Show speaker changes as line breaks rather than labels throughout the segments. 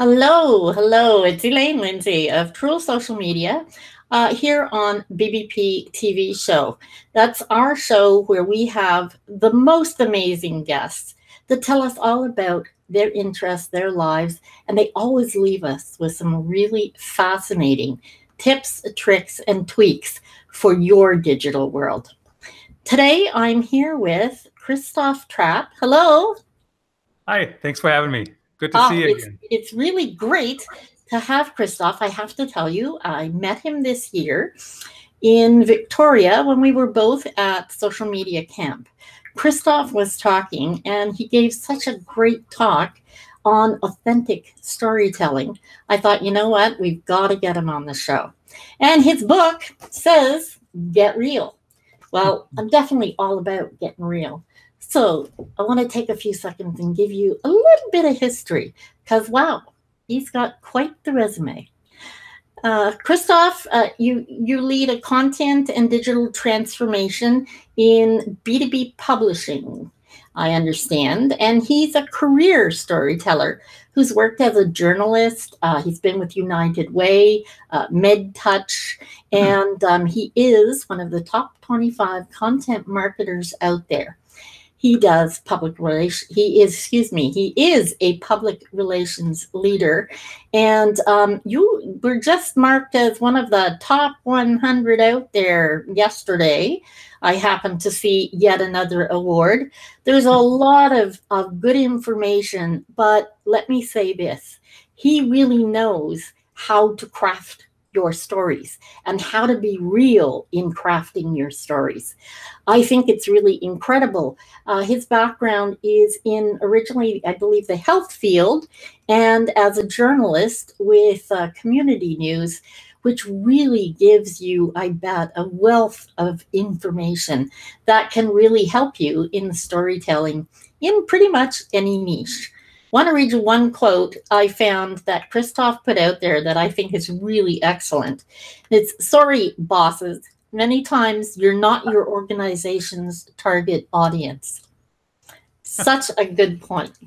Hello, hello. It's Elaine Lindsay of True Social Media uh, here on BBP TV show. That's our show where we have the most amazing guests that tell us all about their interests, their lives, and they always leave us with some really fascinating tips, tricks, and tweaks for your digital world. Today, I'm here with Christoph Trappe. Hello.
Hi, thanks for having me. Good to uh, see you
it's, again. It's really great to have Christoph. I have to tell you, I met him this year in Victoria when we were both at social media camp. Christoph was talking and he gave such a great talk on authentic storytelling. I thought, you know what? We've got to get him on the show. And his book says, Get Real. Well, I'm definitely all about getting real. So I want to take a few seconds and give you a little bit of history because, wow, he's got quite the resume. Uh, Christoph, uh, you, you lead a content and digital transformation in B2B publishing, I understand. And he's a career storyteller who's worked as a journalist. Uh, he's been with United Way, uh, MedTouch, hmm. and um, he is one of the top 25 content marketers out there he does public relations. He is, excuse me, he is a public relations leader. And um, you were just marked as one of the top 100 out there yesterday. I happened to see yet another award. There's a lot of, of good information, but let me say this he really knows how to craft your stories and how to be real in crafting your stories. I think it's really incredible. Uh, his background is in originally, I believe, the health field and as a journalist with uh, community news, which really gives you, I bet, a wealth of information that can really help you in storytelling in pretty much any niche want to read you one quote I found that Christoph put out there that I think is really excellent. It's sorry, bosses. Many times you're not your organization's target audience. Such a good point.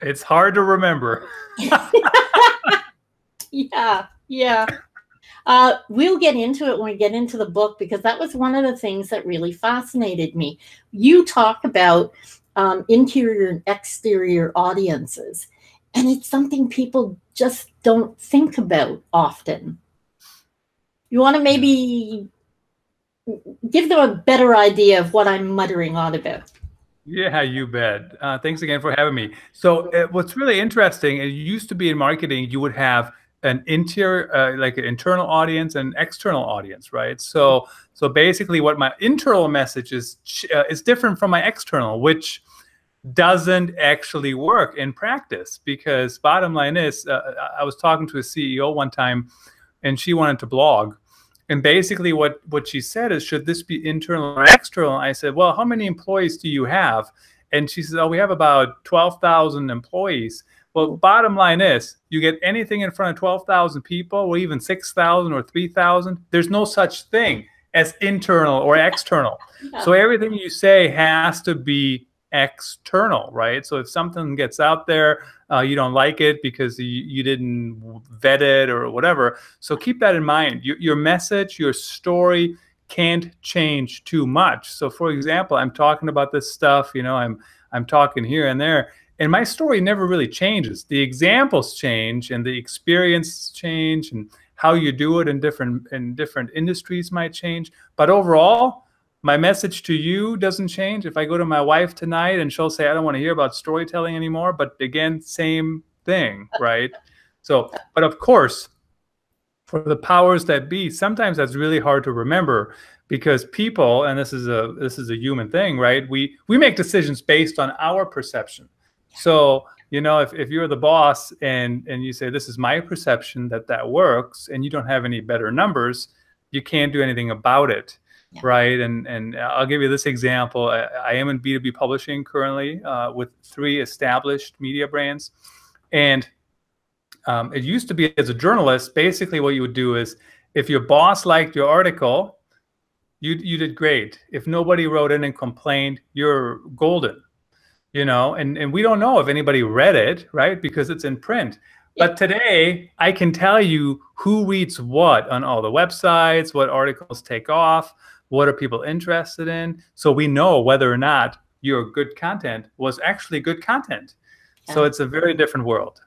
It's hard to remember.
yeah, yeah. Uh, we'll get into it when we get into the book because that was one of the things that really fascinated me. You talk about um, interior and exterior audiences. And it's something people just don't think about often. You want to maybe give them a better idea of what I'm muttering on about.
Yeah, you bet. Uh, thanks again for having me. So, uh, what's really interesting, it used to be in marketing, you would have an interior uh, like an internal audience and external audience right? So so basically what my internal message is uh, is different from my external which doesn't actually work in practice because bottom line is uh, i was talking to a ceo one time and she wanted to blog. And basically what what she said is should this be internal or external? I said well how many employees do you have? And she said oh we have about 12000 employees well, bottom line is you get anything in front of 12,000 people or even 6,000 or 3,000, there's no such thing as internal or external. Yeah. So everything you say has to be external, right? So if something gets out there, uh, you don't like it because you, you didn't vet it or whatever. So keep that in mind. Your, your message, your story can't change too much. So for example, I'm talking about this stuff, you know, I'm I'm talking here and there and my story never really changes. The examples change and the experience change and how you do it in different in different industries might change. But overall my message to you doesn't change. If i go to my wife tonight and she'll say i don't want to hear about storytelling anymore but again same thing right? So but of course for the powers that be sometimes that's really hard to remember because people and this is a this is a human thing right? We we make decisions based on our perception so, you know, if, if you're the boss and, and you say, this is my perception that that works, and you don't have any better numbers, you can't do anything about it. Yeah. Right. And, and I'll give you this example. I, I am in B2B publishing currently uh, with three established media brands. And um, it used to be as a journalist, basically what you would do is if your boss liked your article, you, you did great. If nobody wrote in and complained, you're golden you know, and, and we don't know if anybody read it, right? Because it's in print. But today, I can tell you who reads what on all the websites, what articles take off, what are people interested in. So we know whether or not your good content was actually good content. Yeah. So it's a very different world.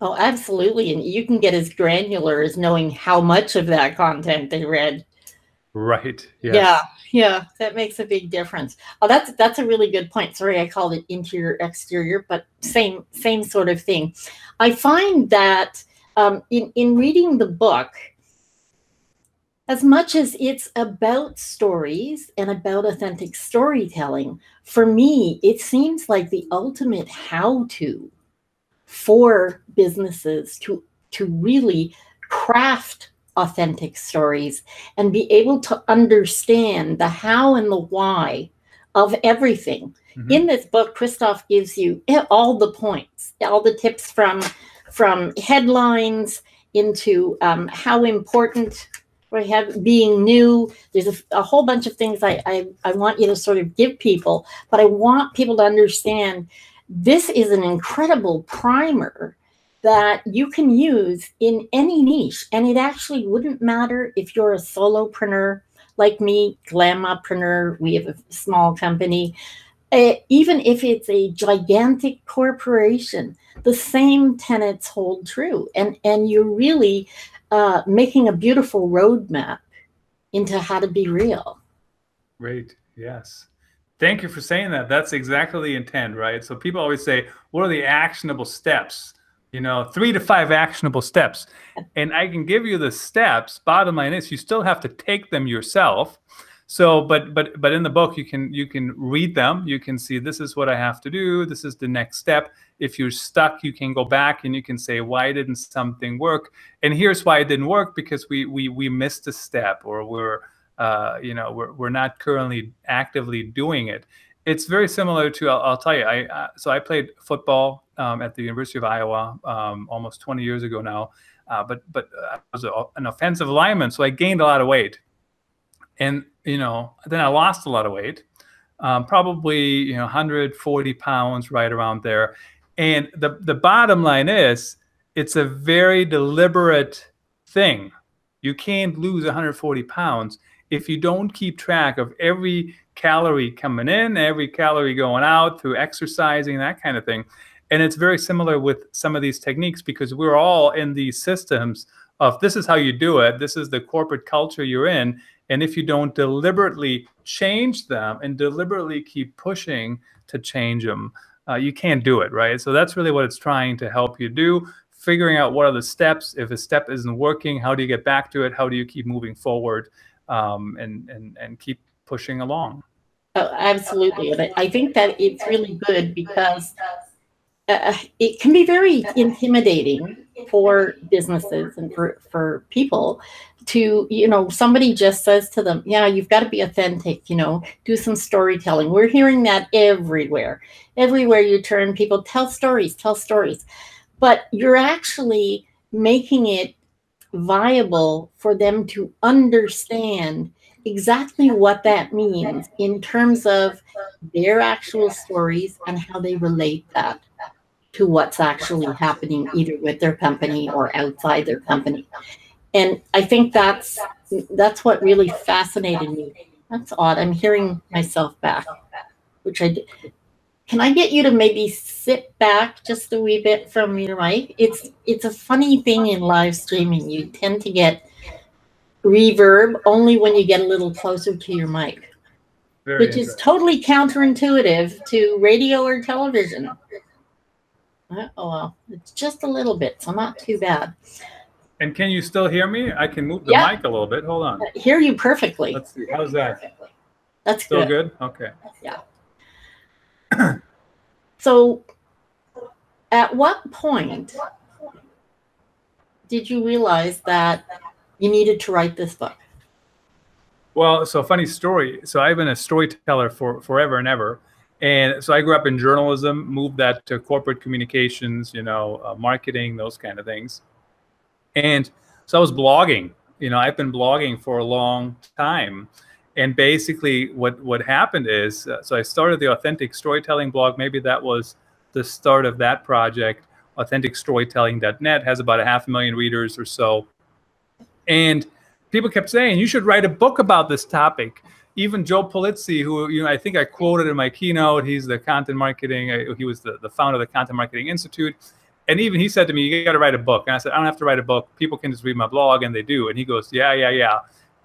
Oh, absolutely. And you can get as granular as knowing how much of that content they read.
Right.
Yeah. Yeah. That makes a big difference. Oh, that's that's a really good point. Sorry, I called it interior exterior, but same same sort of thing. I find that um, in in reading the book, as much as it's about stories and about authentic storytelling, for me, it seems like the ultimate how to for businesses to, to really craft authentic stories and be able to understand the how and the why of everything. Mm-hmm. In this book, Christoph gives you all the points, all the tips from from headlines into um, how important we have being new. There's a, a whole bunch of things I, I, I want you to sort of give people, but I want people to understand this is an incredible primer that you can use in any niche. And it actually wouldn't matter if you're a solopreneur like me, Glamapreneur, we have a small company. Uh, even if it's a gigantic corporation, the same tenets hold true. And, and you're really uh, making a beautiful roadmap into how to be real.
Great. Yes. Thank you for saying that. That's exactly the intent, right? So people always say, what are the actionable steps? You know, three to five actionable steps. And I can give you the steps. Bottom line is you still have to take them yourself. So, but but but in the book you can you can read them. You can see this is what I have to do. This is the next step. If you're stuck, you can go back and you can say why didn't something work? And here's why it didn't work because we we we missed a step or we're uh, you know, we're, we're not currently actively doing it. It's very similar to, I'll, I'll tell you, I, uh, so I played football um, at the University of Iowa um, almost 20 years ago now, uh, but, but I was a, an offensive lineman, so I gained a lot of weight. And, you know, then I lost a lot of weight, um, probably, you know, 140 pounds right around there. And the, the bottom line is, it's a very deliberate thing. You can't lose 140 pounds if you don't keep track of every calorie coming in, every calorie going out through exercising, that kind of thing. And it's very similar with some of these techniques because we're all in these systems of this is how you do it, this is the corporate culture you're in. And if you don't deliberately change them and deliberately keep pushing to change them, uh, you can't do it, right? So that's really what it's trying to help you do. Figuring out what are the steps. If a step isn't working, how do you get back to it? How do you keep moving forward? um, and, and, and keep pushing along.
Oh, absolutely. I think that it's really good because uh, it can be very intimidating for businesses and for, for people to, you know, somebody just says to them, yeah, you've got to be authentic, you know, do some storytelling. We're hearing that everywhere. Everywhere you turn, people tell stories, tell stories. But you're actually making it viable for them to understand exactly what that means in terms of their actual stories and how they relate that to what's actually happening either with their company or outside their company. And I think that's that's what really fascinated me. That's odd. I'm hearing myself back, which I did. Can I get you to maybe sit back just a wee bit from your mic? It's it's a funny thing in live streaming. You tend to get reverb only when you get a little closer to your mic, Very which is totally counterintuitive to radio or television. Oh well, it's just a little bit, so not too bad.
And can you still hear me? I can move the yeah. mic a little bit. Hold on.
I hear you perfectly.
Let's see. How's that?
That's
still
good.
good. Okay.
Yeah so, at what point did you realize that you needed to write this book?
Well, so funny story. So I've been a storyteller for forever and ever. And so I grew up in journalism, moved that to corporate communications, you know, uh, marketing, those kind of things. And so I was blogging. You know, I've been blogging for a long time. And basically, what what happened is, uh, so I started the authentic storytelling blog. Maybe that was the start of that project. AuthenticStorytelling.net has about a half a million readers or so, and people kept saying you should write a book about this topic. Even Joe Pulizzi, who you know I think I quoted in my keynote, he's the content marketing. Uh, he was the, the founder of the Content Marketing Institute and even he said to me, "You got to write a book." And I said, "I don't have to write a book. People can just read my blog," and they do. And he goes, "Yeah, yeah, yeah,"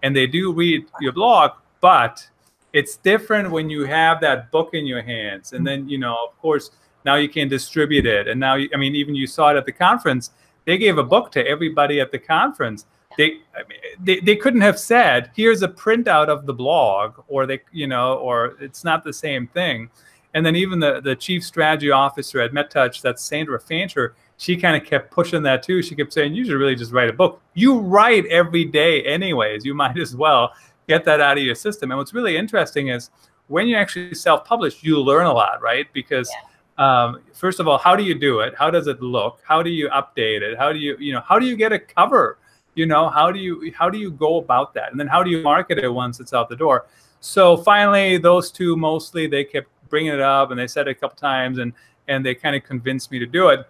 and they do read your blog, but it's different when you have that book in your hands, and then you know, of course, now you can distribute it. And now, I mean, even you saw it at the conference. They gave a book to everybody at the conference. They, I mean, they, they couldn't have said, "Here's a printout of the blog," or they, you know, or it's not the same thing and then even the, the chief strategy officer at MedTouch, that's Sandra Fancher, she kind of kept pushing that too. She kept saying, you should really just write a book. You write every day anyways. You might as well get that out of your system. And what's really interesting is when you actually self-publish, you learn a lot, right? Because yeah. um, first of all, how do you do it? How does it look? How do you update it? How do you, you know, how do you get a cover? You know, how do you, how do you go about that? And then how do you market it once it's out the door? So finally, those two mostly, they kept bringing it up, and they said it a couple times, and and they kind of convinced me to do it.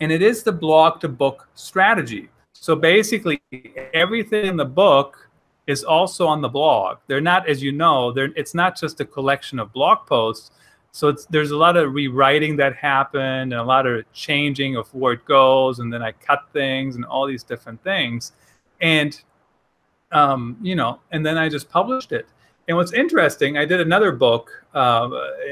And it is the blog to book strategy. So basically, everything in the book is also on the blog. They're not, as you know, they're, it's not just a collection of blog posts. So there's a lot of rewriting that happened and a lot of changing of where it goes. And then I cut things and all these different things. And, um, you know, and then I just published it. And what's interesting, I did another book, uh,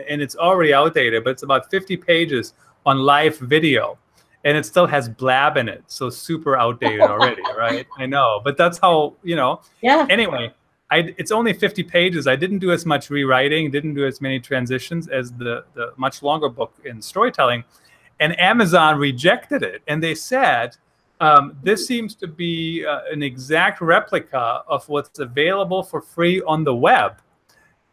and it's already outdated, but it's about 50 pages on live video, and it still has blab in it, so super outdated already, right? I know, but that's how you know.
Yeah.
Anyway, I, it's only 50 pages. I didn't do as much rewriting, didn't do as many transitions as the the much longer book in storytelling, and Amazon rejected it, and they said um, this seems to be uh, an exact replica of what's available for free on the web.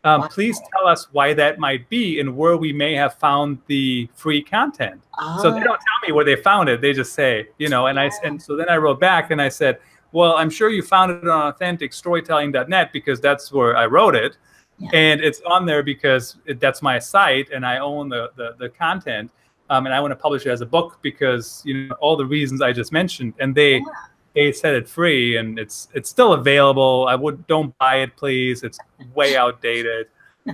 Um, wow. Please tell us why that might be and where we may have found the free content. So they don't tell me where they found it. They just say, you know, and I and so then I wrote back and I said, well, I'm sure you found it on authenticstorytelling.net because that's where I wrote it. Yeah. And it's on there because it, that's my site and I own the, the, the content um, and I want to publish it as a book because you know all the reasons I just mentioned, and they yeah. they set it free, and it's it's still available. I would don't buy it, please. It's way outdated.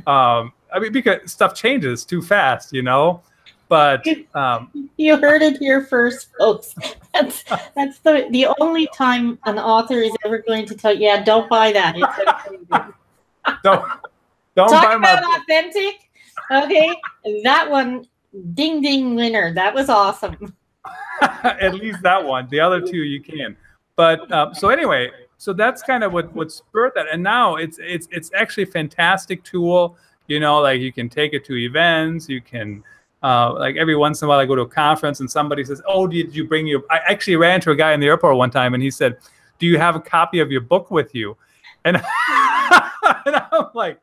Um, I mean, because stuff changes too fast, you know. But um,
you heard it here first, folks. That's that's the the only time an author is ever going to tell. Yeah, don't buy that.
don't don't
Talk
buy
about my authentic. Okay, that one Ding ding winner. That was awesome.
At least that one. The other two you can. But uh, so anyway, so that's kind of what what spurred that. And now it's it's it's actually a fantastic tool. You know, like you can take it to events. You can uh, like every once in a while I go to a conference and somebody says, "Oh, did you bring your?" I actually ran into a guy in the airport one time and he said, "Do you have a copy of your book with you?" And, and I'm like,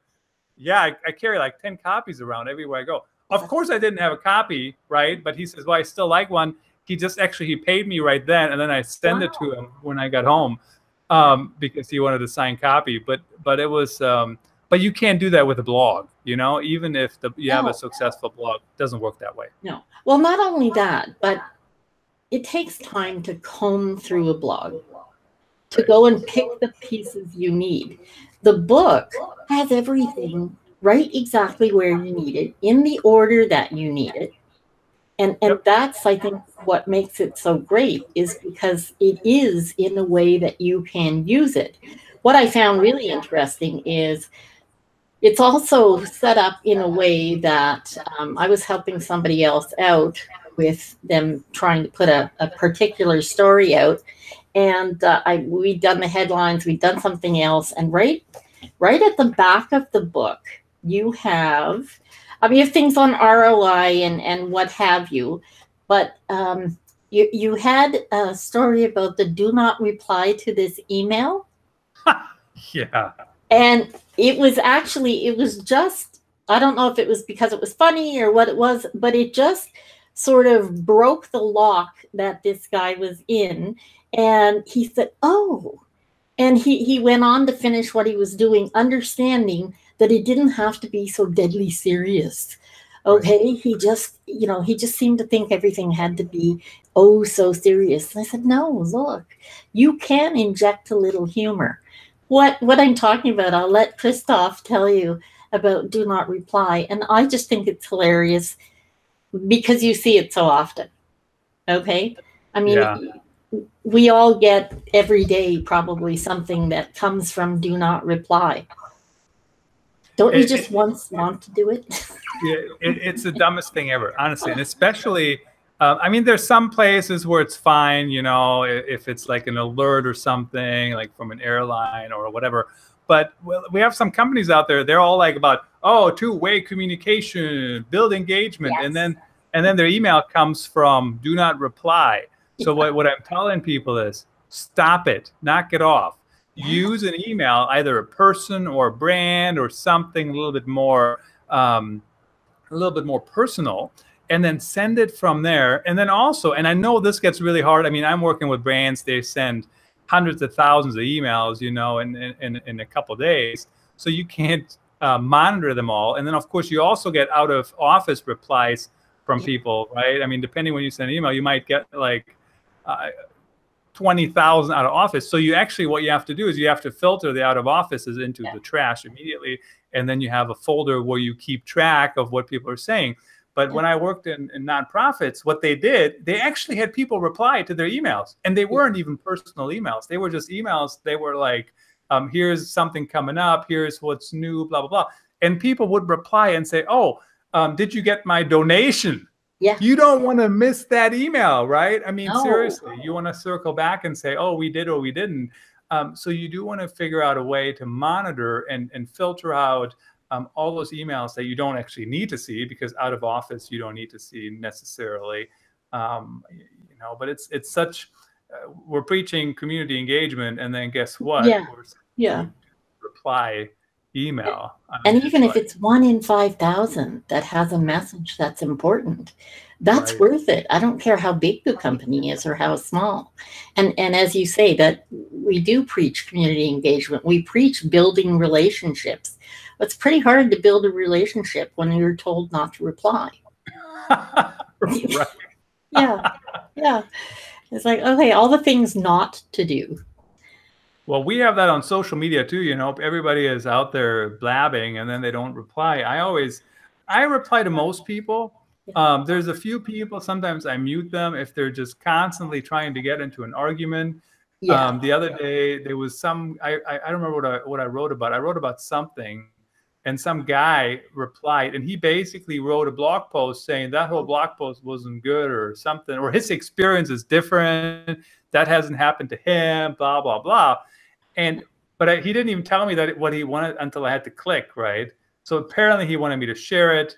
"Yeah, I, I carry like ten copies around everywhere I go." Of course, I didn't have a copy, right? But he says, "Well, I still like one." He just actually he paid me right then, and then I sent wow. it to him when I got home um, because he wanted a signed copy. But but it was um, but you can't do that with a blog, you know. Even if the, you no. have a successful blog, it doesn't work that way.
No. Well, not only that, but it takes time to comb through a blog to go and pick the pieces you need. The book has everything right exactly where you need it in the order that you need it and and that's i think what makes it so great is because it is in a way that you can use it what i found really interesting is it's also set up in a way that um, i was helping somebody else out with them trying to put a, a particular story out and uh, I, we'd done the headlines we'd done something else and right right at the back of the book you have, I mean, you have things on ROI and, and what have you, but um, you, you had a story about the do not reply to this email.
yeah.
And it was actually, it was just, I don't know if it was because it was funny or what it was, but it just sort of broke the lock that this guy was in. And he said, Oh, And he, he went on to finish what he was doing, understanding that it didn't have to be so deadly serious. Okay. He just, you know, he just seemed to think everything had to be oh so serious. And I said, no, look, you can inject a little humor. What what I'm talking about, I'll let Christoph tell you about do not reply. And I just think it's hilarious because you see it so often. Okay. I mean, yeah. we all get every day probably something that comes from do not reply. Don't you just it, once want to do it?
yeah, it, it's the dumbest thing ever, honestly, and especially. Uh, I mean, there's some places where it's fine, you know, if it's like an alert or something, like from an airline or whatever. But we have some companies out there; they're all like about, oh, two-way communication, build engagement, yes. and then and then their email comes from do not reply. So what, what I'm telling people is stop it, knock it off use an email, either a person or a brand or something a little bit more, um, a little bit more personal, and then send it from there. And then also, and I know this gets really hard. I mean, I'm working with brands; they send hundreds of thousands of emails, you know, in in, in a couple days. So you can't uh, monitor them all. And then, of course, you also get out of office replies from people, right? I mean, depending when you send an email, you might get like. Uh, 20,000 out of office. So you actually, what you have to do is you have to filter the out of offices into yeah. the trash immediately. And then you have a folder where you keep track of what people are saying. But yeah. when I worked in, in, nonprofits, what they did, they actually had people reply to their emails and they weren't even personal emails. They were just emails. They were like, um, here's something coming up. Here's what's new, blah, blah, blah. And people would reply and say, oh, um, did you get my donation?
Yeah.
You don't want to miss that email, right? I mean, no. seriously, you want to circle back and say, oh, we did or we didn't. Um, so you do want to figure out a way to monitor and, and filter out um, all those emails that you don't actually need to see because out of office you don't need to see necessarily. Um, you know, but it's it's such uh, we're preaching community engagement, and then guess what?
Yeah. yeah.
Reply email.
And even if it's one in 5,000 that has a message that's important, that's right. worth it. I don't care how big the company is or how small. And and as you say that we do preach community engagement. We preach building relationships. It's pretty hard to build a relationship when you're told not to reply. yeah. Yeah. It's like, okay, all the things not to do.
Well, we have that on social media too. You know, everybody is out there blabbing and then they don't reply. I always, I reply to most people. Um, there's a few people, sometimes I mute them if they're just constantly trying to get into an argument. Yeah. Um, the other day, there was some, I, I, I don't remember what I, what I wrote about. I wrote about something and some guy replied and he basically wrote a blog post saying that whole blog post wasn't good or something, or his experience is different. That hasn't happened to him, blah, blah, blah and but I, he didn't even tell me that what he wanted until I had to click right. So apparently he wanted me to share it.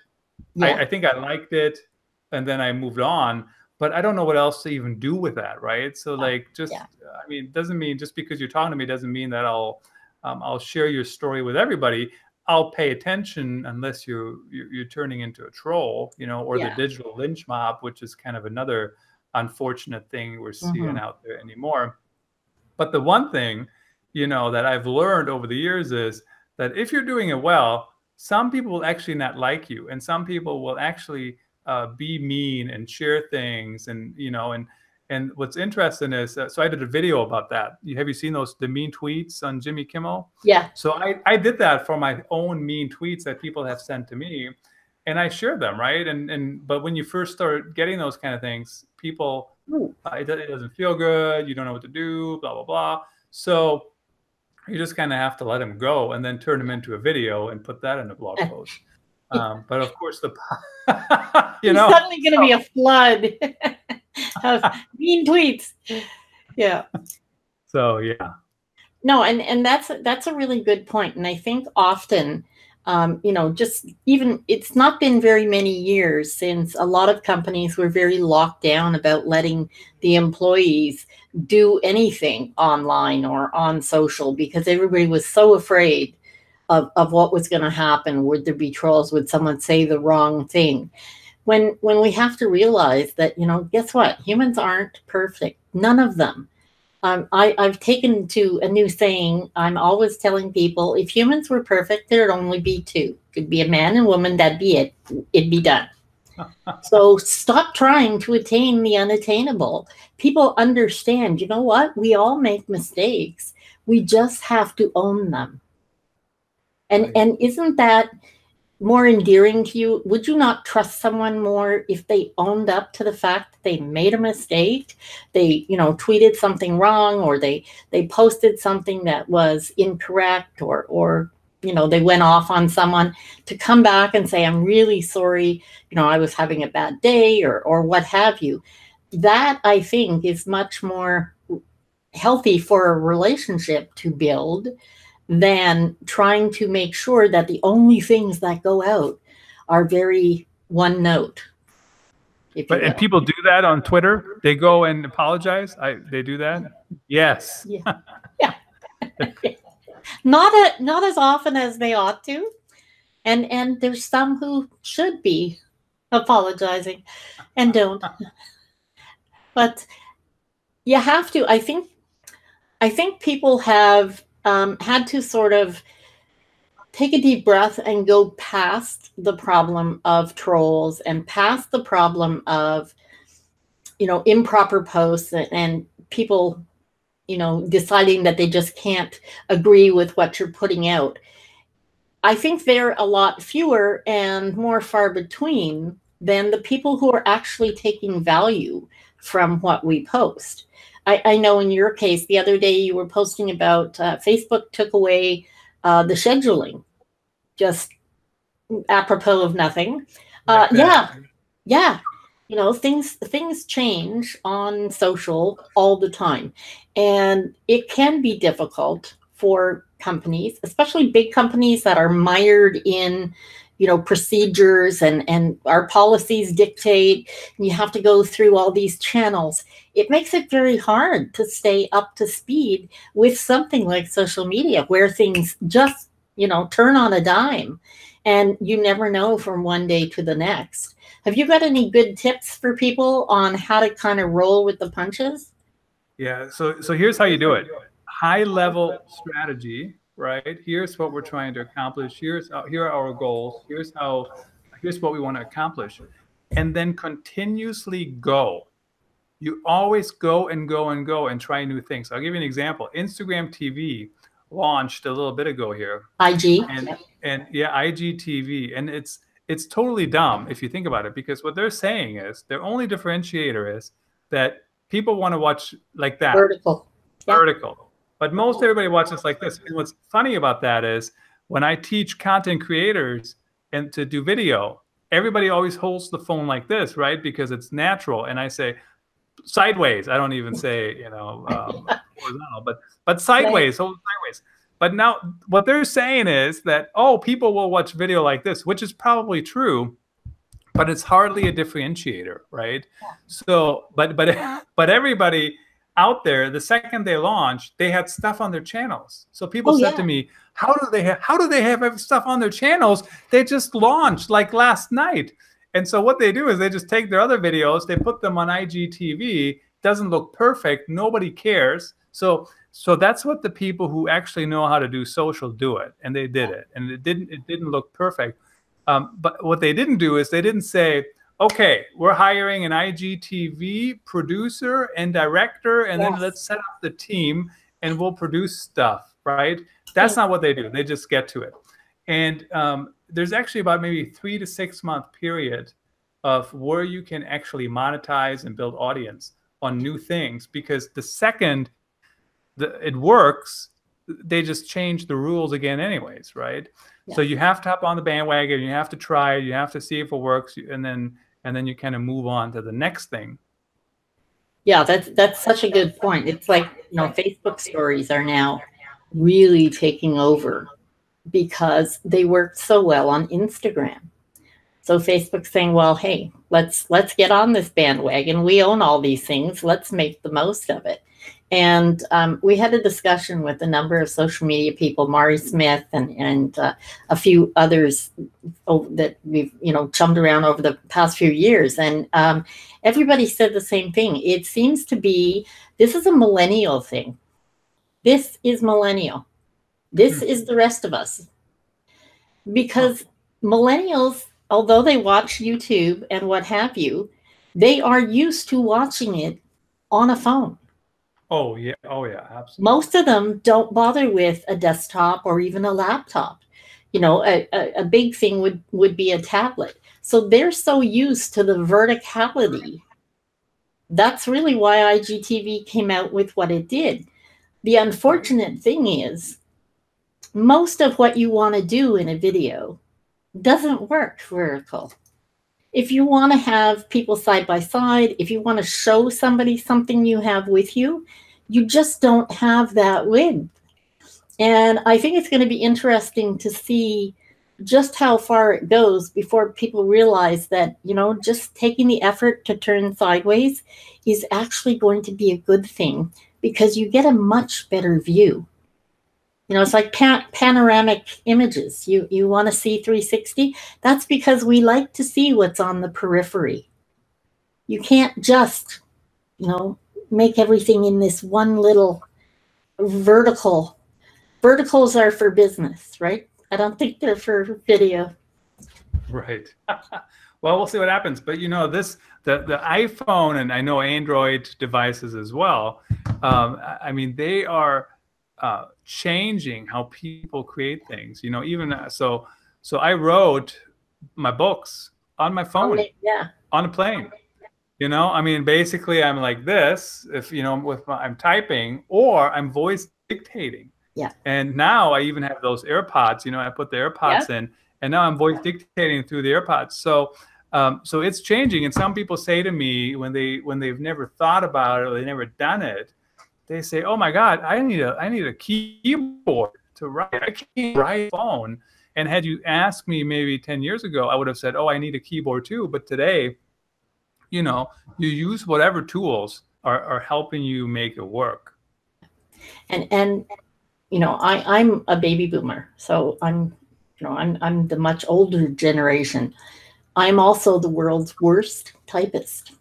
Yeah. I, I, think I liked it, and then I moved on. But I don't know what else to even do with that, right? So like, just yeah. I mean, doesn't mean just because you're talking to me doesn't mean that I'll um, I'll share your story with everybody. I'll pay attention unless you're you're, turning into a troll, you know, or yeah. the digital lynch mob, which is kind of another unfortunate thing we're seeing mm-hmm. out there anymore. But the one thing you know that I've learned over the years is that if you're doing it well, some people will actually not like you, and some people will actually uh, be mean and share things, and you know, and and what's interesting is, uh, so I did a video about that. Have you seen those the mean tweets on Jimmy Kimmel?
Yeah.
So I I did that for my own mean tweets that people have sent to me, and I share them, right? And and but when you first start getting those kind of things, people uh, it, it doesn't feel good. You don't know what to do. Blah blah blah. So you just kind of have to let them go and then turn them into a video and put that in a blog post. Um, but of course, the you know
suddenly going to be a flood of mean tweets. Yeah.
So yeah.
No, and and that's that's a really good point, and I think often um, you know, just even it's not been very many years since a lot of companies were very locked down about letting the employees do anything online or on social because everybody was so afraid of, of what was going to happen. Would there be trolls? Would someone say the wrong thing? When when we have to realize that, you know, guess what? Humans aren't perfect. None of them. um, I, I've taken to a new saying. I'm always telling people if humans were perfect, there'd only be two. Could be a man and woman, that'd be it. It'd be done. so stop trying to attain the unattainable. People understand, you know what? We all make mistakes. We just have to own them. And right. and isn't that more endearing to you? Would you not trust someone more if they owned up to the fact that they made a mistake? They, you know, tweeted something wrong or they they posted something that was incorrect or or you know, they went off on someone to come back and say, I'm really sorry, you know, I was having a bad day or or what have you. That I think is much more healthy for a relationship to build than trying to make sure that the only things that go out are very one note.
But and people do that on Twitter. They go and apologize. I they do that. Yes.
Yeah. yeah. not a, not as often as they ought to, and and there's some who should be apologizing and don't. but you have to. I think. I think people have um, had to sort of take a deep breath and go past the problem of trolls and past the problem of you know improper posts and, and people you know deciding that they just can't agree with what you're putting out. I think they're a lot fewer and more far between than the people who are actually taking value from what we post I, I, know in your case, the other day you were posting about uh, Facebook took away uh, the scheduling, just apropos of nothing. Uh, yeah, yeah. You know, things things change on social all the time, and it can be difficult for companies, especially big companies that are mired in you know procedures and and our policies dictate and you have to go through all these channels. It makes it very hard to stay up to speed with something like social media where things just you know turn on a dime and you never know from one day to the next. Have you got any good tips for people on how to kind of roll with the punches?
Yeah so so here's how you do it. High level strategy right? Here's what we're trying to accomplish. Here's uh, here are our goals. Here's how here's what we want to accomplish. And then continuously go. You always go and go and go and try new things. I'll give you an example. Instagram TV launched a little bit ago here.
IG.
And and yeah, IGTV. And it's it's totally dumb if you think about it, because what they're saying is their only differentiator is that people want to watch like that.
Vertical.
Vertical. But most everybody watches like this. And what's funny about that is when I teach content creators and to do video, everybody always holds the phone like this, right? Because it's natural. And I say sideways. I don't even say, you know, um, horizontal, but but sideways, hold sideways. But now what they're saying is that oh, people will watch video like this, which is probably true, but it's hardly a differentiator, right? So, but but but everybody out there the second they launched they had stuff on their channels. So people oh, said yeah. to me how do they have how do they have stuff on their channels? They just launched like last night. And so what they do is they just take their other videos they put them on igtv doesn't look perfect nobody cares. So so that's what the people who actually know how to do social do it and they did it. And it didn't it didn't look perfect. Um, but what they didn't do is they didn't say okay, we're hiring an IGTV producer and director, and yes. then let's set up the team and we'll produce stuff, right? That's not what they do. They just get to it. And um, there's actually about maybe three to six month period of where you can actually monetize and build audience on new things because the second the, it works, they just change the rules again anyways, right? Yeah. So you have to hop on the bandwagon, you have to try it, you have to see if it works, and then and then you kind of move on to the next thing.
Yeah that's that's such a good point. It's like you know facebook stories are now really taking over because they worked so well on instagram. So facebook's saying well hey let's let's get on this bandwagon. We own all these things. Let's make the most of it And um, we had a discussion with a number of social media people, Mari Smith and and uh, a few others that we've you know chummed around over the past few years, and um, everybody said the same thing. It seems to be this is a millennial thing. This is millennial. This hmm. is the rest of us, because millennials, although they watch YouTube and what have you, they are used to watching it on a phone
Oh yeah, oh yeah, absolutely.
Most of them don't bother with a desktop or even a laptop. You know, a, a, a big thing would would be a tablet. So they're so used to the verticality. That's really why IGTV came out with what it did. The unfortunate thing is, most of what you want to do in a video doesn't work vertical. If you want to have people side by side, if you want to show somebody something you have with you, you just don't have that width. And I think it's going to be interesting to see just how far it goes before people realize that, you know, just taking the effort to turn sideways is actually going to be a good thing because you get a much better view. You know, it's like pan- panoramic images. You you want to see 360? That's because we like to see what's on the periphery. You can't just, you know, make everything in this one little vertical. Verticals are for business, right? I don't think they're for video.
Right. well, we'll see what happens. But you know, this the the iPhone and I know Android devices as well. Um, I mean, they are uh, changing how people create things. You know, even so. So I wrote my books on my phone.
yeah.
On a plane. You know, I mean, basically, I'm like this. If you know, with my, I'm typing or I'm voice dictating.
Yeah.
And now I even have those AirPods. You know, I put the AirPods in, and now I'm voice dictating through the AirPods. So, um, so it's changing. And some people say to me when they when they've never thought about it or they never done it, they say, "Oh my God, I need a I need a keyboard to write. I can't write phone." And had you asked me maybe 10 years ago, I would have said, "Oh, I need a keyboard too." But today, you know, you use whatever tools are, are helping you make it work.
And and you know, I I'm a baby boomer, so I'm you know I'm I'm the much older generation. I'm also the world's worst typist.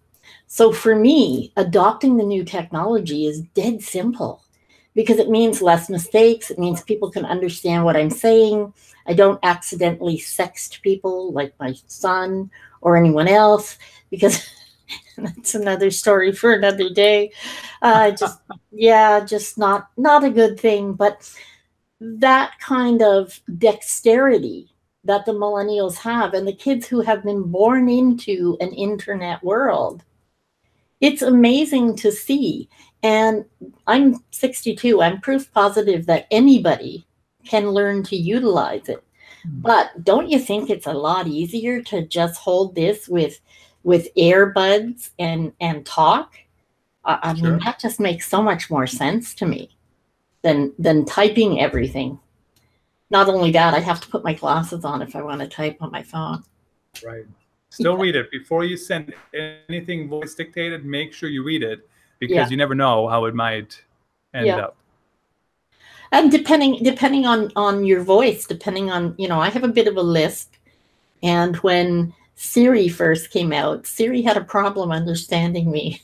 So for me, adopting the new technology is dead simple because it means less mistakes. It means people can understand what I'm saying. I don't accidentally sext people like my son or anyone else because that's another story for another day. Uh, just yeah, just not not a good thing. But that kind of dexterity that the millennials have and the kids who have been born into an internet world it's amazing to see. And I'm 62. I'm proof positive that anybody can learn to utilize it. Hmm. But don't you think it's a lot easier to just hold this with with earbuds and and talk? I, I sure. mean, that just makes so much more sense to me than than typing everything. Not only that, I have to put my glasses on if I want to type on my phone.
Right. Still yeah. read it before you send anything voice dictated. Make sure you read it because yeah. you never know how it might end yeah. up.
And depending depending on on your voice, depending on you know, I have a bit of a lisp, and when Siri first came out, Siri had a problem understanding me.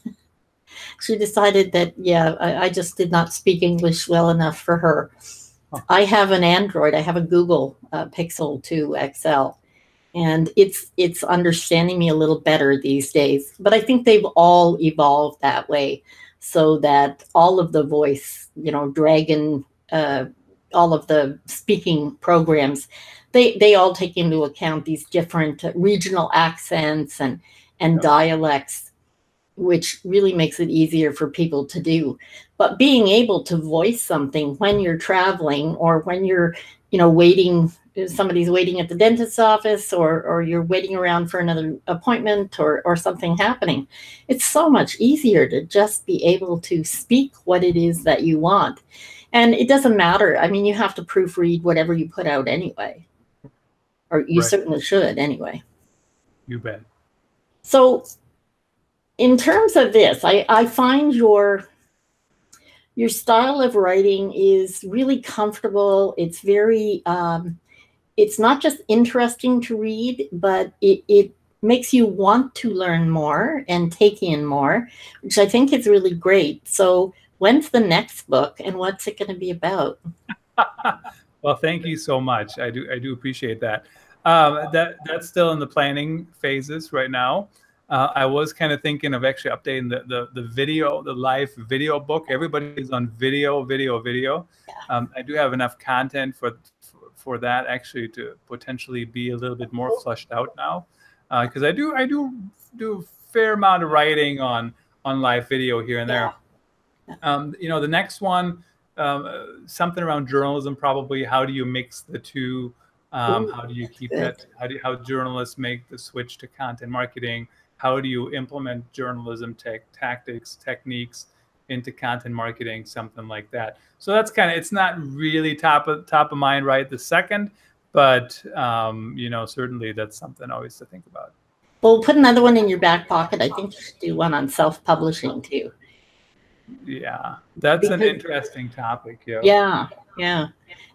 she decided that yeah, I, I, just did not speak English well enough for her. I have an Android. I have a Google uh, Pixel 2 XL and it's it's understanding me a little better these days but i think they've all evolved that way so that all of the voice you know dragon uh, all of the speaking programs they they all take into account these different regional accents and and yep. dialects which really makes it easier for people to do but being able to voice something when you're traveling or when you're you know waiting somebody's waiting at the dentist's office or or you're waiting around for another appointment or or something happening it's so much easier to just be able to speak what it is that you want. And it doesn't matter. I mean you have to proofread whatever you put out anyway. Or you right. certainly should anyway.
You bet.
So in terms of this i i find your your style of writing is really comfortable. It's very, um, it's not just interesting to read, but it, it makes you want to learn more and take in more, which I think is really great. So, when's the next book and what's it going to be about?
well, thank you so much. I do I do appreciate that. Um, that that's still in the planning phases right now. Uh, I was kind of thinking of actually updating the, the, the video, the live video book. Everybody's on video, video, video. Um, I do have enough content for, for, that actually to potentially be a little bit more flushed out now, because uh, I do I do do a fair amount of writing on on live video here and there. Yeah. Um, you know, the next one, um, uh, something around journalism, probably. How do you mix the two? Um, how do you keep that? How do how journalists make the switch to content marketing? how do you implement journalism tech tactics techniques into content marketing something like that. So that's kind of it's not really top of top of mind right the second but um, you know certainly that's something always to think about.
Well put another one in your back pocket. I think you should do one on self-publishing too.
Yeah that's because, an interesting topic
yeah. Yeah yeah.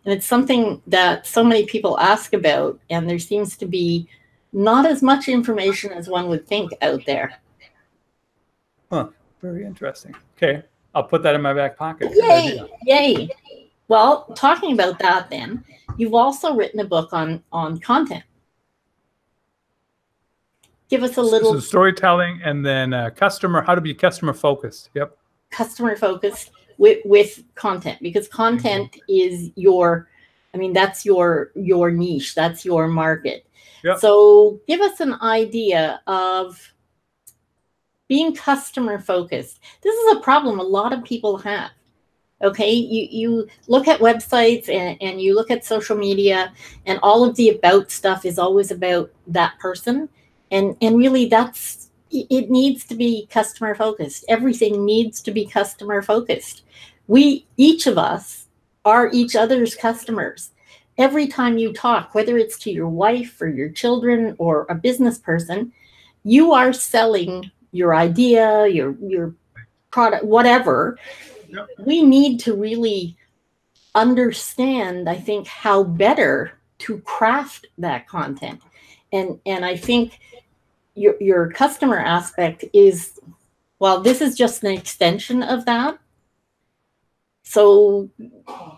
And it's something that so many people ask about and there seems to be not as much information as one would think out there.
Huh. Very interesting. Okay. I'll put that in my back pocket.
Yay. Yay. Well, talking about that then, you've also written a book on on content. Give us a little
so storytelling and then uh, customer how to be customer focused. Yep.
Customer focused with with content because content mm -hmm. is your I mean that's your your niche, that's your market. Yep. So give us an idea of being customer focused. This is a problem a lot of people have. Okay, you, you look at websites and, and you look at social media, and all of the about stuff is always about that person. And, and really, that's it needs to be customer focused. Everything needs to be customer focused. We, each of us, are each other's customers every time you talk, whether it's to your wife or your children or a business person, you are selling your idea, your your product, whatever. Yep. We need to really understand, I think, how better to craft that content. And and I think your your customer aspect is well, this is just an extension of that. So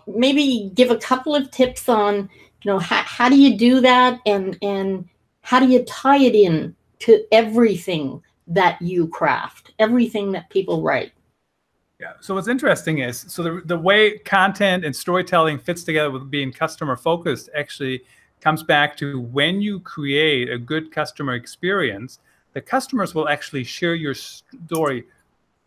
maybe give a couple of tips on, you know, how, how do you do that and and how do you tie it in to everything that you craft, everything that people write?
Yeah. So what's interesting is so the, the way content and storytelling fits together with being customer focused actually comes back to when you create a good customer experience, the customers will actually share your story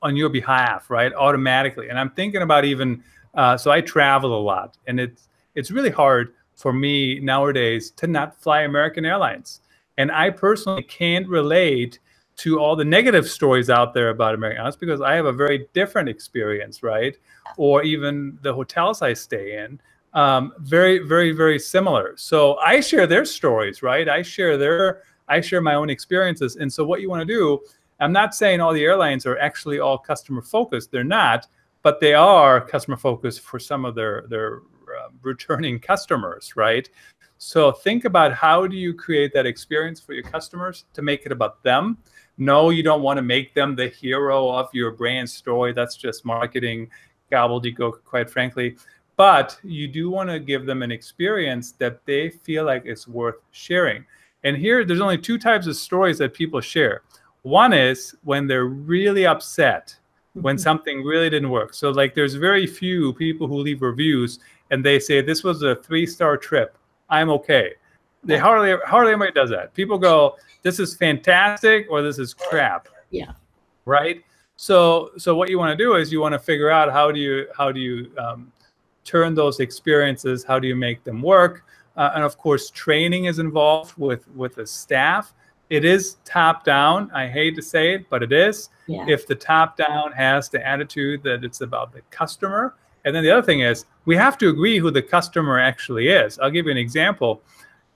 on your behalf, right? Automatically. And I'm thinking about even uh, so I travel a lot, and it's it's really hard for me nowadays to not fly American Airlines. And I personally can't relate to all the negative stories out there about American Airlines because I have a very different experience, right? Or even the hotels I stay in, um, very, very, very similar. So I share their stories, right? I share their, I share my own experiences. And so what you want to do I'm not saying all the airlines are actually all customer focused. They're not, but they are customer focused for some of their their uh, returning customers, right? So think about how do you create that experience for your customers to make it about them. No, you don't want to make them the hero of your brand story. That's just marketing gobbledygook, quite frankly. But you do want to give them an experience that they feel like it's worth sharing. And here, there's only two types of stories that people share. One is when they're really upset when something really didn't work. So like there's very few people who leave reviews and they say this was a three-star trip. I'm okay. They hardly hardly anybody does that. People go, this is fantastic or this is crap.
Yeah.
Right. So so what you want to do is you want to figure out how do you how do you um, turn those experiences? How do you make them work? Uh, and of course, training is involved with with the staff it is top down. I hate to say it, but it is. Yeah. If the top down has the attitude that it's about the customer, and then the other thing is we have to agree who the customer actually is. I'll give you an example.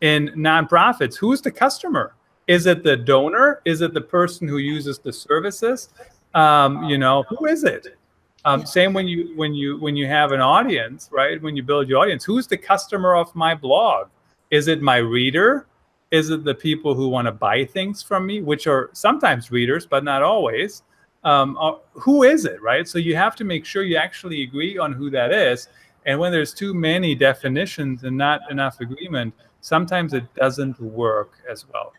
In nonprofits, who's the customer? Is it the donor? Is it the person who uses the services? Um, you know, who is it? Um, same when you when you when you have an audience, right? When you build your audience, who's the customer of my blog? Is it my reader? Is it the people who want to buy things from me, which are sometimes readers, but not always? Um, uh, who is it, right? So you have to make sure you actually agree on who that is. And when there's too many definitions and not enough agreement, sometimes it doesn't work as well.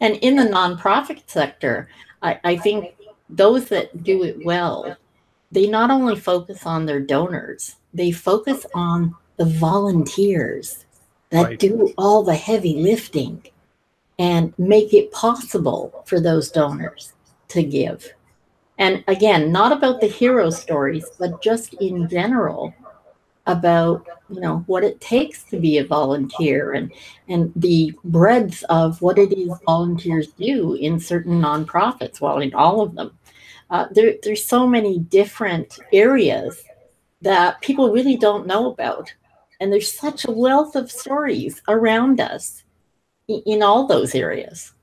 And in the nonprofit sector, I, I think those that do it well, they not only focus on their donors, they focus on the volunteers that right. do all the heavy lifting and make it possible for those donors to give. And again, not about the hero stories, but just in general about you know what it takes to be a volunteer and and the breadth of what it is volunteers do in certain nonprofits well in all of them. Uh, there, there's so many different areas that people really don't know about. And there's such a wealth of stories around us in, in all those areas.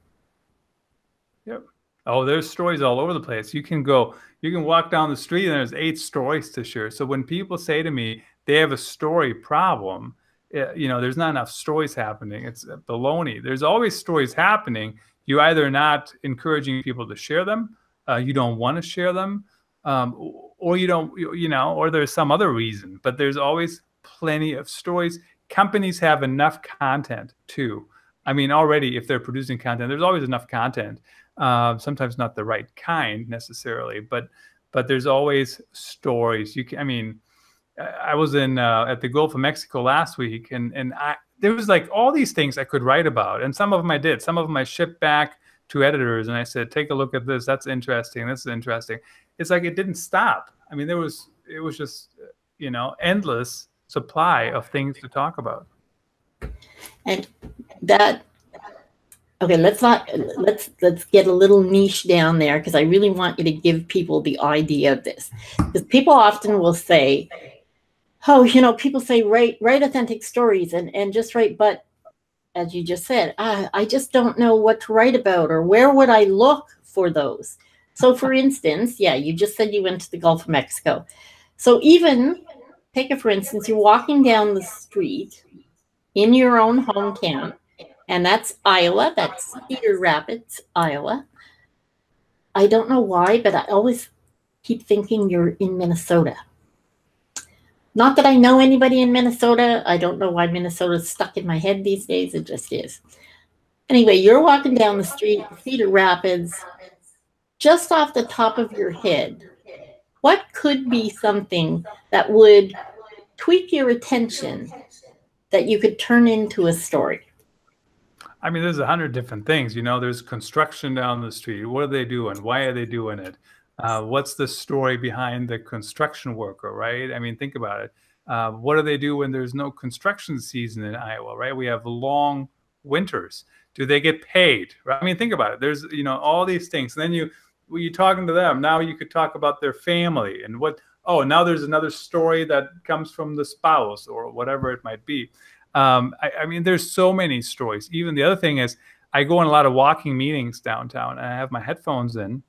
Yep. Oh there's stories all over the place. You can go you can walk down the street and there's eight stories to share. So when people say to me they have a story problem. Eh, you know, there's not enough stories happening. It's baloney. There's always stories happening. You either not encouraging people to share them, uh, you don't want to share them, um, or you don't, you know, or there's some other reason. But there's always plenty of stories. Companies have enough content too. I mean, already if they're producing content, there's always enough content. Uh, sometimes not the right kind necessarily, but but there's always stories. You can, I mean, I was in uh, at the Gulf of Mexico last week, and and I there was like all these things I could write about, and some of them I did. Some of them I shipped back to editors, and I said, "Take a look at this. That's interesting. This is interesting." It's like it didn't stop. I mean, there was it was just you know endless supply of things to talk about.
And that okay let's not let's let's get a little niche down there because i really want you to give people the idea of this because people often will say oh, you know, people say write write authentic stories and and just write, but as you just said, I, I just don't know what to write about or where would I look for those. So, for instance, yeah, you just said you went to the Gulf of Mexico. So, even take it for instance, you're walking down the street in your own hometown, and that's Iowa, that's Cedar Rapids, Iowa. I don't know why, but I always keep thinking you're in Minnesota. Not that I know anybody in Minnesota. I don't know why Minnesota's stuck in my head these days. It just is. Anyway, you're walking down the street, Cedar Rapids, just off the top of your head. What could be something that would tweak your attention that you could turn into a story?
I mean, there's a hundred different things. You know, there's construction down the street. What are they doing? Why are they doing it? Uh, what's the story behind the construction worker, right? I mean, think about it. Uh, what do they do when there's no construction season in Iowa, right? We have long winters. Do they get paid? Right? I mean, think about it. There's, you know, all these things. And then you, when you're talking to them, now you could talk about their family and what, oh, now there's another story that comes from the spouse or whatever it might be. Um, I, I mean, there's so many stories. Even the other thing is, I go on a lot of walking meetings downtown and I have my headphones in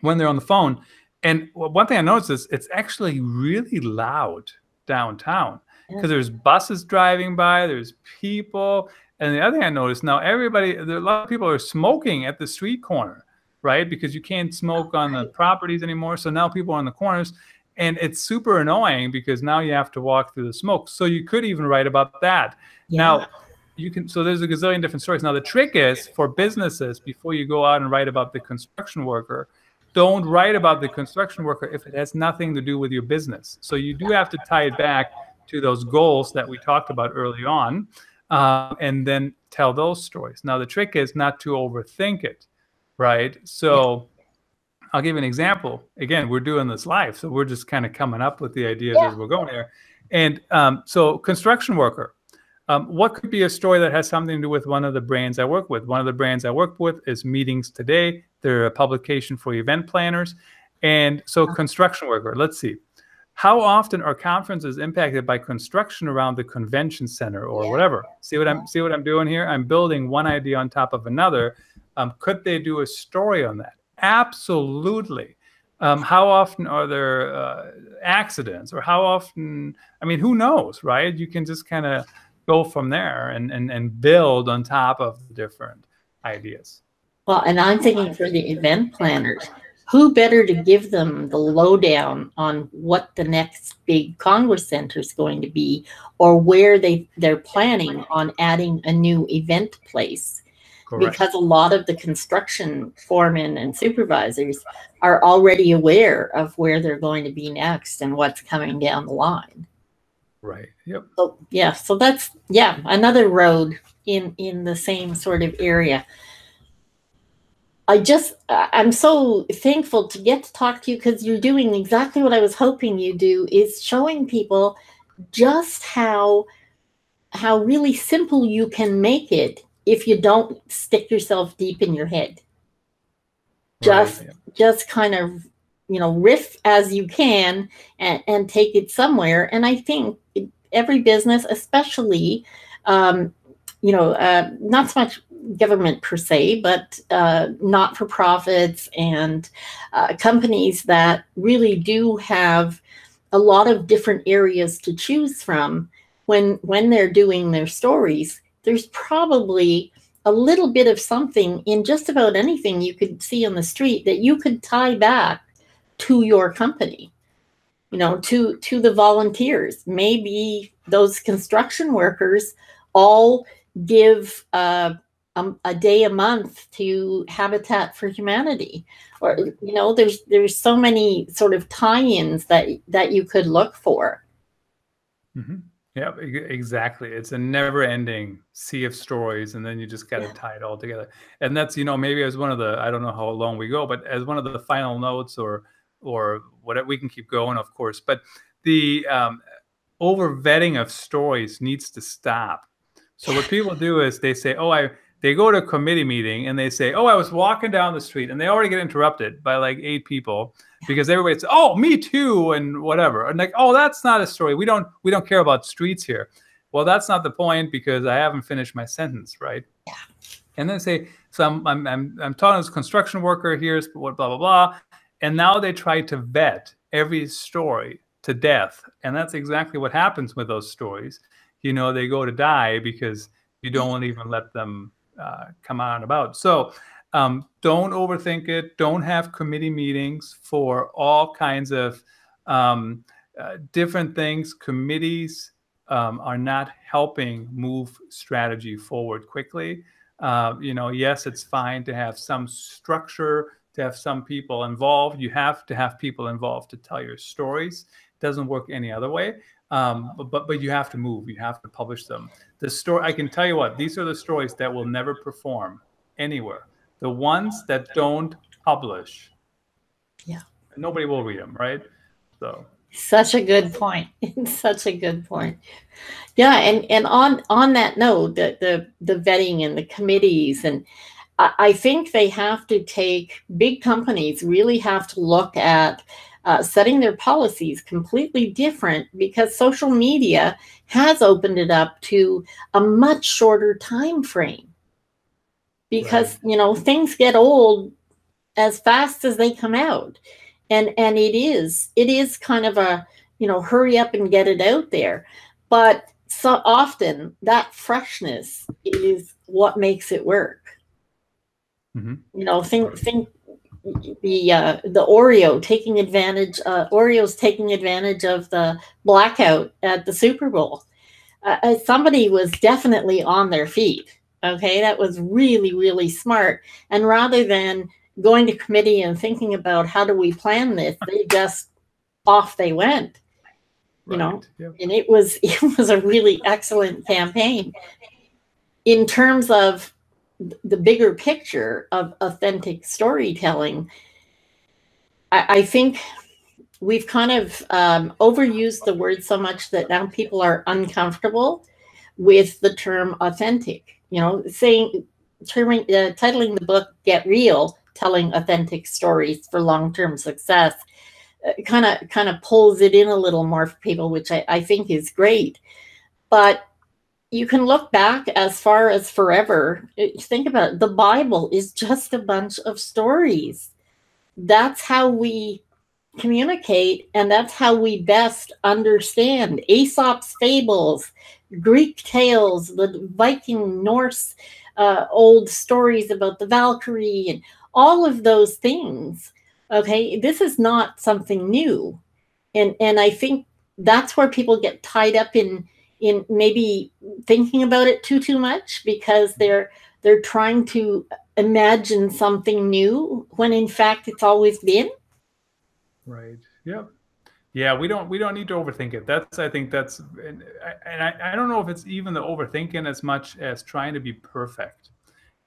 when they're on the phone. And one thing I noticed is it's actually really loud downtown because there's buses driving by, there's people. And the other thing I noticed now, everybody, there, a lot of people are smoking at the street corner, right? Because you can't smoke on the properties anymore. So now people are on the corners. And it's super annoying because now you have to walk through the smoke. So you could even write about that. Yeah. Now, you can so there's a gazillion different stories. Now the trick is for businesses before you go out and write about the construction worker, don't write about the construction worker if it has nothing to do with your business. So you do have to tie it back to those goals that we talked about early on, uh, and then tell those stories. Now the trick is not to overthink it, right? So. I'll give you an example. Again, we're doing this live, so we're just kind of coming up with the ideas yeah. as we're going here. And um, so, construction worker, um, what could be a story that has something to do with one of the brands I work with? One of the brands I work with is Meetings Today. They're a publication for event planners. And so, construction worker, let's see. How often are conferences impacted by construction around the convention center or yeah. whatever? See what I'm see what I'm doing here? I'm building one idea on top of another. Um, could they do a story on that? Absolutely. um, how often are there uh, accidents or how often i mean who knows right you can just kind of go from there and, and and build on top of the different ideas
well and i'm thinking for the event planners who better to give them the lowdown on what the next big congress center is going to be or where they they're planning on adding a new event place Correct. because a lot of the construction foremen and supervisors are already aware of where they're going to be next and what's coming down the line.
Right. Yep.
So yeah, so that's yeah, another road in in the same sort of area. I just I'm so thankful to get to talk to you because you're doing exactly what I was hoping you do is showing people just how how really simple you can make it if you don't stick yourself deep in your head. Just right. just kind of you know riff as you can and, and take it somewhere. And I think every business, especially um, you know, uh, not so much government per se, but uh, not for profits and uh, companies that really do have a lot of different areas to choose from. When when they're doing their stories there's probably a little bit of something in just about anything you could see on the street that you could tie back to your company. You know to to the volunteers. Maybe those construction workers all give uh, a, a, day a month to habitat for humanity or you know there's there's so many sort of tie-ins that that you could look for
mm-hmm. Yeah, exactly. It's a never-ending sea of stories, and then you just got to yeah. tie it all together. And that's you know maybe as one of the I don't know how long we go, but as one of the final notes or or whatever we can keep going, of course. But the um, over vetting of stories needs to stop. So what people do is they say, "Oh, I." They go to a committee meeting and they say, "Oh, I was walking down the street," and they already get interrupted by like eight people because everybody says, "Oh, me too," and whatever, and like, "Oh, that's not a story. We don't we don't care about streets here." Well, that's not the point because I haven't finished my sentence, right?
Yeah.
And then say, "So I'm I'm I'm, I'm talking as a construction worker. Here's what blah blah blah," and now they try to vet every story to death, and that's exactly what happens with those stories. You know, they go to die because you don't even let them uh, come on about. So um, don't overthink it. Don't have committee meetings for all kinds of um, uh, different things. Committees um, are not helping move strategy forward quickly. Uh, you know, yes, it's fine to have some structure, to have some people involved. You have to have people involved to tell your stories. It doesn't work any other way. Um, but but you have to move. You have to publish them. The story. I can tell you what. These are the stories that will never perform anywhere the ones that don't publish
yeah
nobody will read them right so
such a good point such a good point yeah and and on on that note the the, the vetting and the committees and I, I think they have to take big companies really have to look at uh, setting their policies completely different because social media has opened it up to a much shorter time frame. Because right. you know things get old as fast as they come out. And and it is it is kind of a you know hurry up and get it out there. But so often that freshness is what makes it work. Mm-hmm. you know think think the uh, the Oreo taking advantage uh, Oreo's taking advantage of the blackout at the Super Bowl. Uh, uh somebody was definitely on their feet Okay, that was really, really smart. And rather than going to committee and thinking about how do we plan this, they just off they went. You right. know, yep. and it was it was a really excellent campaign. In terms of the bigger picture of authentic storytelling, I, I think we've kind of um, overused the word so much that now people are uncomfortable with the term authentic you know, saying, terming, uh, titling the book "Get Real: Telling Authentic Stories for Long-Term Success," kind of kind of pulls it in a little more for people, which I, I think is great. But you can look back as far as forever. Uh, think about it. The Bible is just a bunch of stories. That's how we communicate, and that's how we best understand Aesop's fables, Greek tales, the Viking, Norse, uh, old stories about the Valkyrie, and all of those things. Okay, this is not something new, and and I think that's where people get tied up in in maybe thinking about it too too much because they're they're trying to imagine something new when in fact it's always been.
Right. Yep. Yeah we don't we don't need to overthink it. That's i think that's and, and I, I don't know if it's even the overthinking as much as trying to be perfect.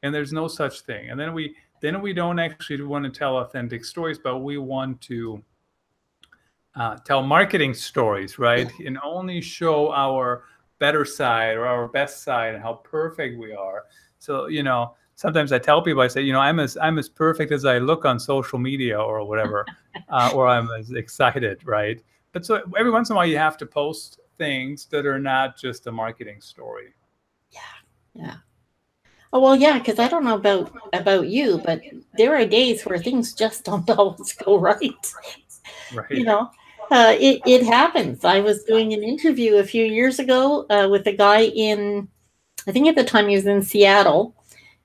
And there's no such thing. And then we then we don't actually want to tell authentic stories but we want to uh, tell marketing stories, right? And only show our better side or our best side and how perfect we are. So, you know, sometimes I tell people, I say, you know, I'm as I'm as perfect as I look on social media or whatever, uh, or I'm as excited, right? But so every once in a while, you have to post things that are not just a marketing story.
Yeah, yeah. Oh well, yeah, because I don't know about about you, but there are days where things just don't always go right. Right. You know, uh, it, it happens. I was doing an interview a few years ago uh, with a guy in, I think at the time he was in Seattle.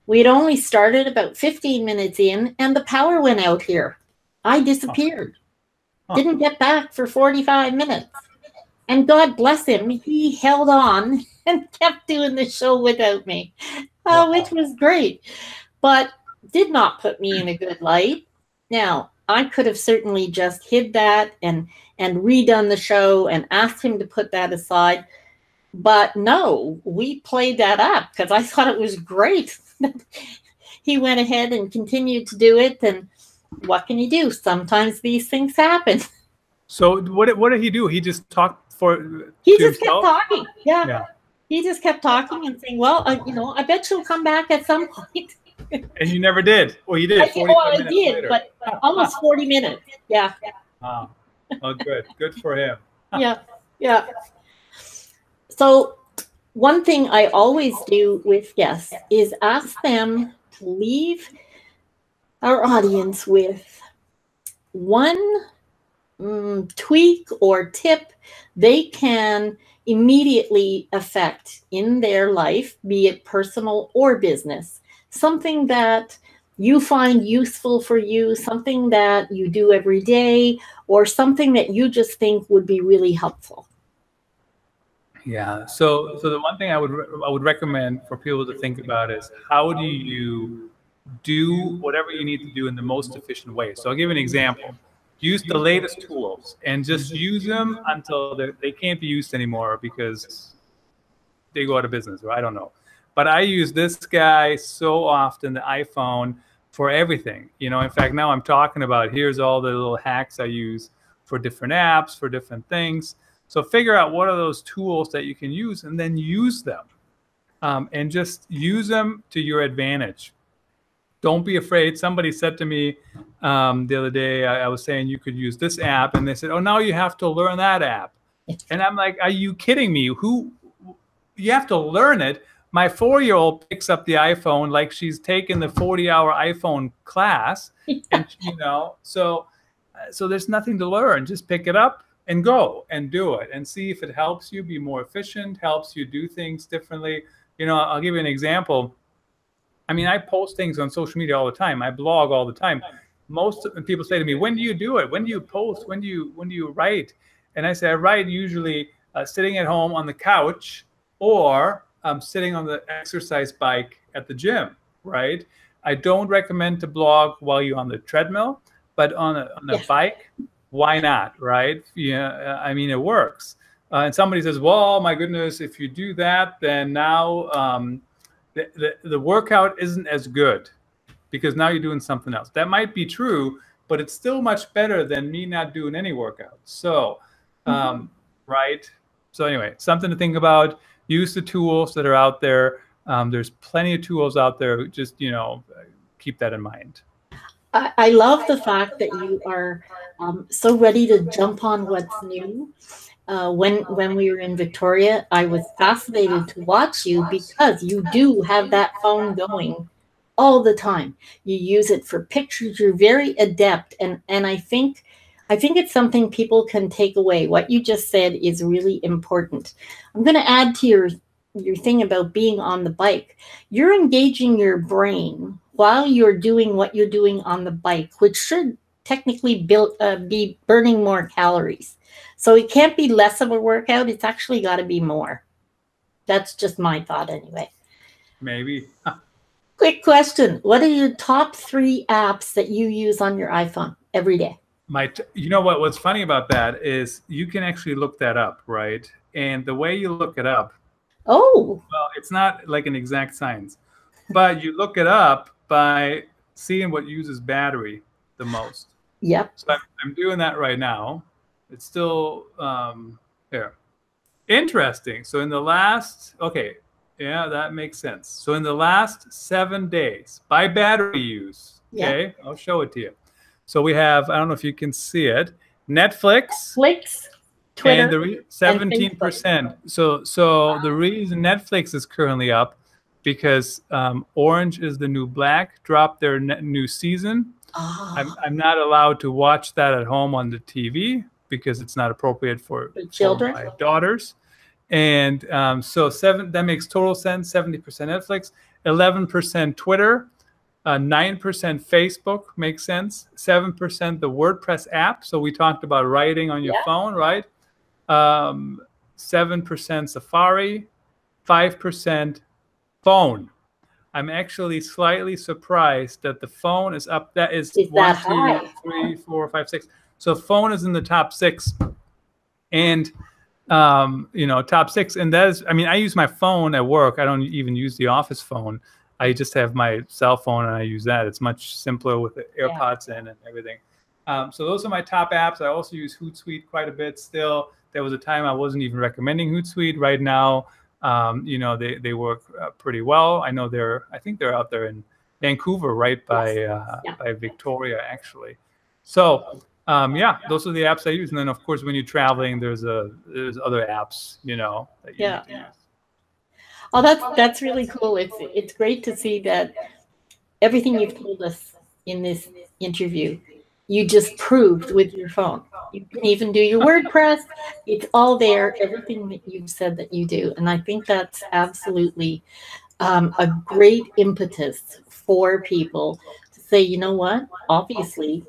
We had only started about 15 minutes in, and the power went out here. I disappeared. Huh. Huh. Didn't get back for 45 minutes. And God bless him, he held on and kept doing the show without me, uh, which was great, but did not put me in a good light. Now, I could have certainly just hid that and and redone the show and asked him to put that aside. But no, we played that up because I thought it was great. he went ahead and continued to do it. And what can you do? Sometimes these things happen.
So what what did he do? He just talked for.
He just himself? kept talking. Yeah. yeah. He just kept talking and saying, "Well, you know, I bet she'll come back at some point."
and you never did. Well, you did.
I, oh, I did, but almost forty minutes. Yeah.
Wow. Oh, good. Good for him.
yeah. Yeah. So, one thing I always do with guests is ask them to leave our audience with one mm, tweak or tip they can immediately affect in their life, be it personal or business. Something that you find useful for you, something that you do every day, or something that you just think would be really helpful?
Yeah. So, so the one thing I would I would recommend for people to think about is how do you do whatever you need to do in the most efficient way. So I'll give you an example. Use the latest tools and just use them until they can't be used anymore because they go out of business or I don't know. But I use this guy so often, the iPhone for everything. You know, in fact, now I'm talking about here's all the little hacks I use for different apps, for different things. So figure out what are those tools that you can use and then use them. Um, and just use them to your advantage. Don't be afraid. Somebody said to me um, the other day, I, I was saying you could use this app, and they said, "Oh, now you have to learn that app." And I'm like, "Are you kidding me? Who? You have to learn it." My four year old picks up the iPhone like she's taken the 40 hour iPhone class. Yeah. And, you know, so, so there's nothing to learn. Just pick it up and go and do it and see if it helps you be more efficient, helps you do things differently. You know, I'll give you an example. I mean, I post things on social media all the time. I blog all the time. Most people say to me, "When do you do it? When do you post? When do you when do you write?" And I say, "I write usually uh, sitting at home on the couch or um, sitting on the exercise bike at the gym, right? I don't recommend to blog while you're on the treadmill, but on a, on a bike, why not, right? Yeah, I mean, it works. Uh, and somebody says, well, my goodness, if you do that, then now um, the, the, the workout isn't as good because now you're doing something else. That might be true, but it's still much better than me not doing any workout. So, mm-hmm. um, mm-hmm. right? So, anyway, something to think about use the tools that are out there. Um, there's plenty of tools out there. Just you know, keep that in mind.
I, love the fact that you are um, so ready to jump on what's new. Uh, when when we were in Victoria, I was fascinated to watch you because you do have that phone going all the time. You use it for pictures. You're very adept, and and I think I think it's something people can take away. What you just said is really important. I'm going to add to your your thing about being on the bike. You're engaging your brain while you're doing what you're doing on the bike, which should technically build, uh, be burning more calories. So it can't be less of a workout. It's actually got to be more. That's just my thought, anyway.
Maybe.
Quick question: What are your top three apps that you use on your iPhone every day?
My, t- you know what? What's funny about that is you can actually look that up, right? And the way you look it up,
oh,
well, it's not like an exact science, but you look it up by seeing what uses battery the most.
Yep.
So I'm, I'm doing that right now. It's still um, here. Interesting. So in the last, okay, yeah, that makes sense. So in the last seven days, by battery use, okay, I'll show it to you. So we have, I don't know if you can see it, Netflix.
Netflix, Twitter,
and the seventeen percent. So so wow. the reason Netflix is currently up because um, Orange is the New Black dropped their new season. Oh. I'm I'm not allowed to watch that at home on the TV because it's not appropriate for,
for children,
for my daughters. And um, so seven that makes total sense. Seventy percent Netflix, eleven percent Twitter, uh, nine uh, percent Facebook makes sense. Seven percent the WordPress app. So we talked about writing on your yeah. phone, right? Um, seven percent Safari, five percent phone. I'm actually slightly surprised that the phone is up. That is,
is
one,
that
two, three, four, five, six. So phone is in the top six, and um, you know, top six. And that is, I mean, I use my phone at work. I don't even use the office phone. I just have my cell phone and I use that. It's much simpler with the AirPods yeah. in and everything. Um, so those are my top apps. I also use Hootsuite quite a bit still. There was a time I wasn't even recommending Hootsuite. Right now, um, you know, they, they work uh, pretty well. I know they're, I think they're out there in Vancouver, right by, uh, yeah. by Victoria, actually. So um, yeah, those are the apps I use. And then of course, when you're traveling, there's a there's other apps, you know. That you
yeah. Oh, that's that's really cool. It's it's great to see that everything you've told us in this interview, you just proved with your phone. You can even do your WordPress. It's all there. Everything that you've said that you do, and I think that's absolutely um, a great impetus for people to say, you know what? Obviously,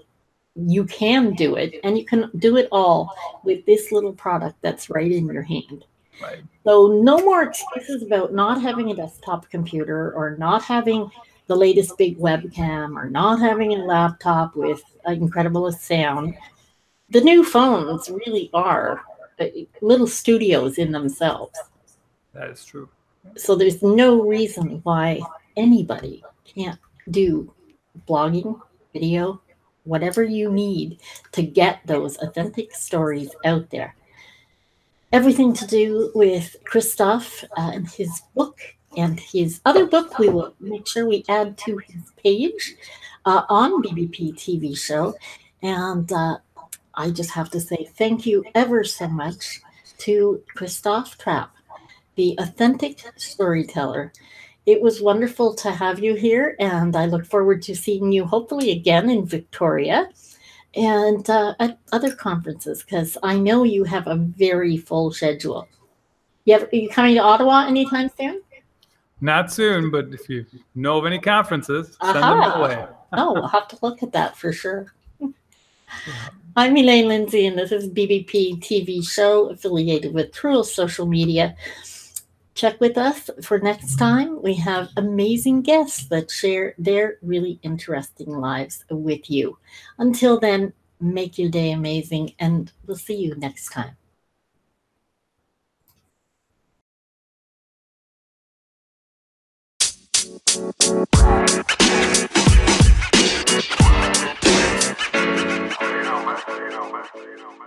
you can do it and you can do it all with this little product that's right in your hand.
Right.
So no more excuses about not having a desktop computer or not having the latest big webcam or not having a laptop with incredible sound. The new phones really are uh, little studios in themselves.
That is true.
So there's no reason why anybody can't do blogging, video, whatever you need to get those authentic stories out there. Everything to do with Christoph uh, and his book and his other book, we will make sure we add to his page uh, on BBP TV show. And uh, I just have to say thank you ever so much to Christoph Trappe, the authentic storyteller it was wonderful to have you here, and I look forward to seeing you hopefully again in Victoria and uh, at other conferences because I know you have a very full schedule. You have, are you coming to Ottawa anytime soon?
Not soon, but if you know of any conferences, send them away.
oh, we'll have to look at that for sure. I'm Elaine Lindsay, and this is BBP TV show affiliated with Truth Social Media check with us for next time. We have amazing guests that share their really interesting lives with you. Until then, make your day amazing, and we'll see you next time. You know, man. You know, man.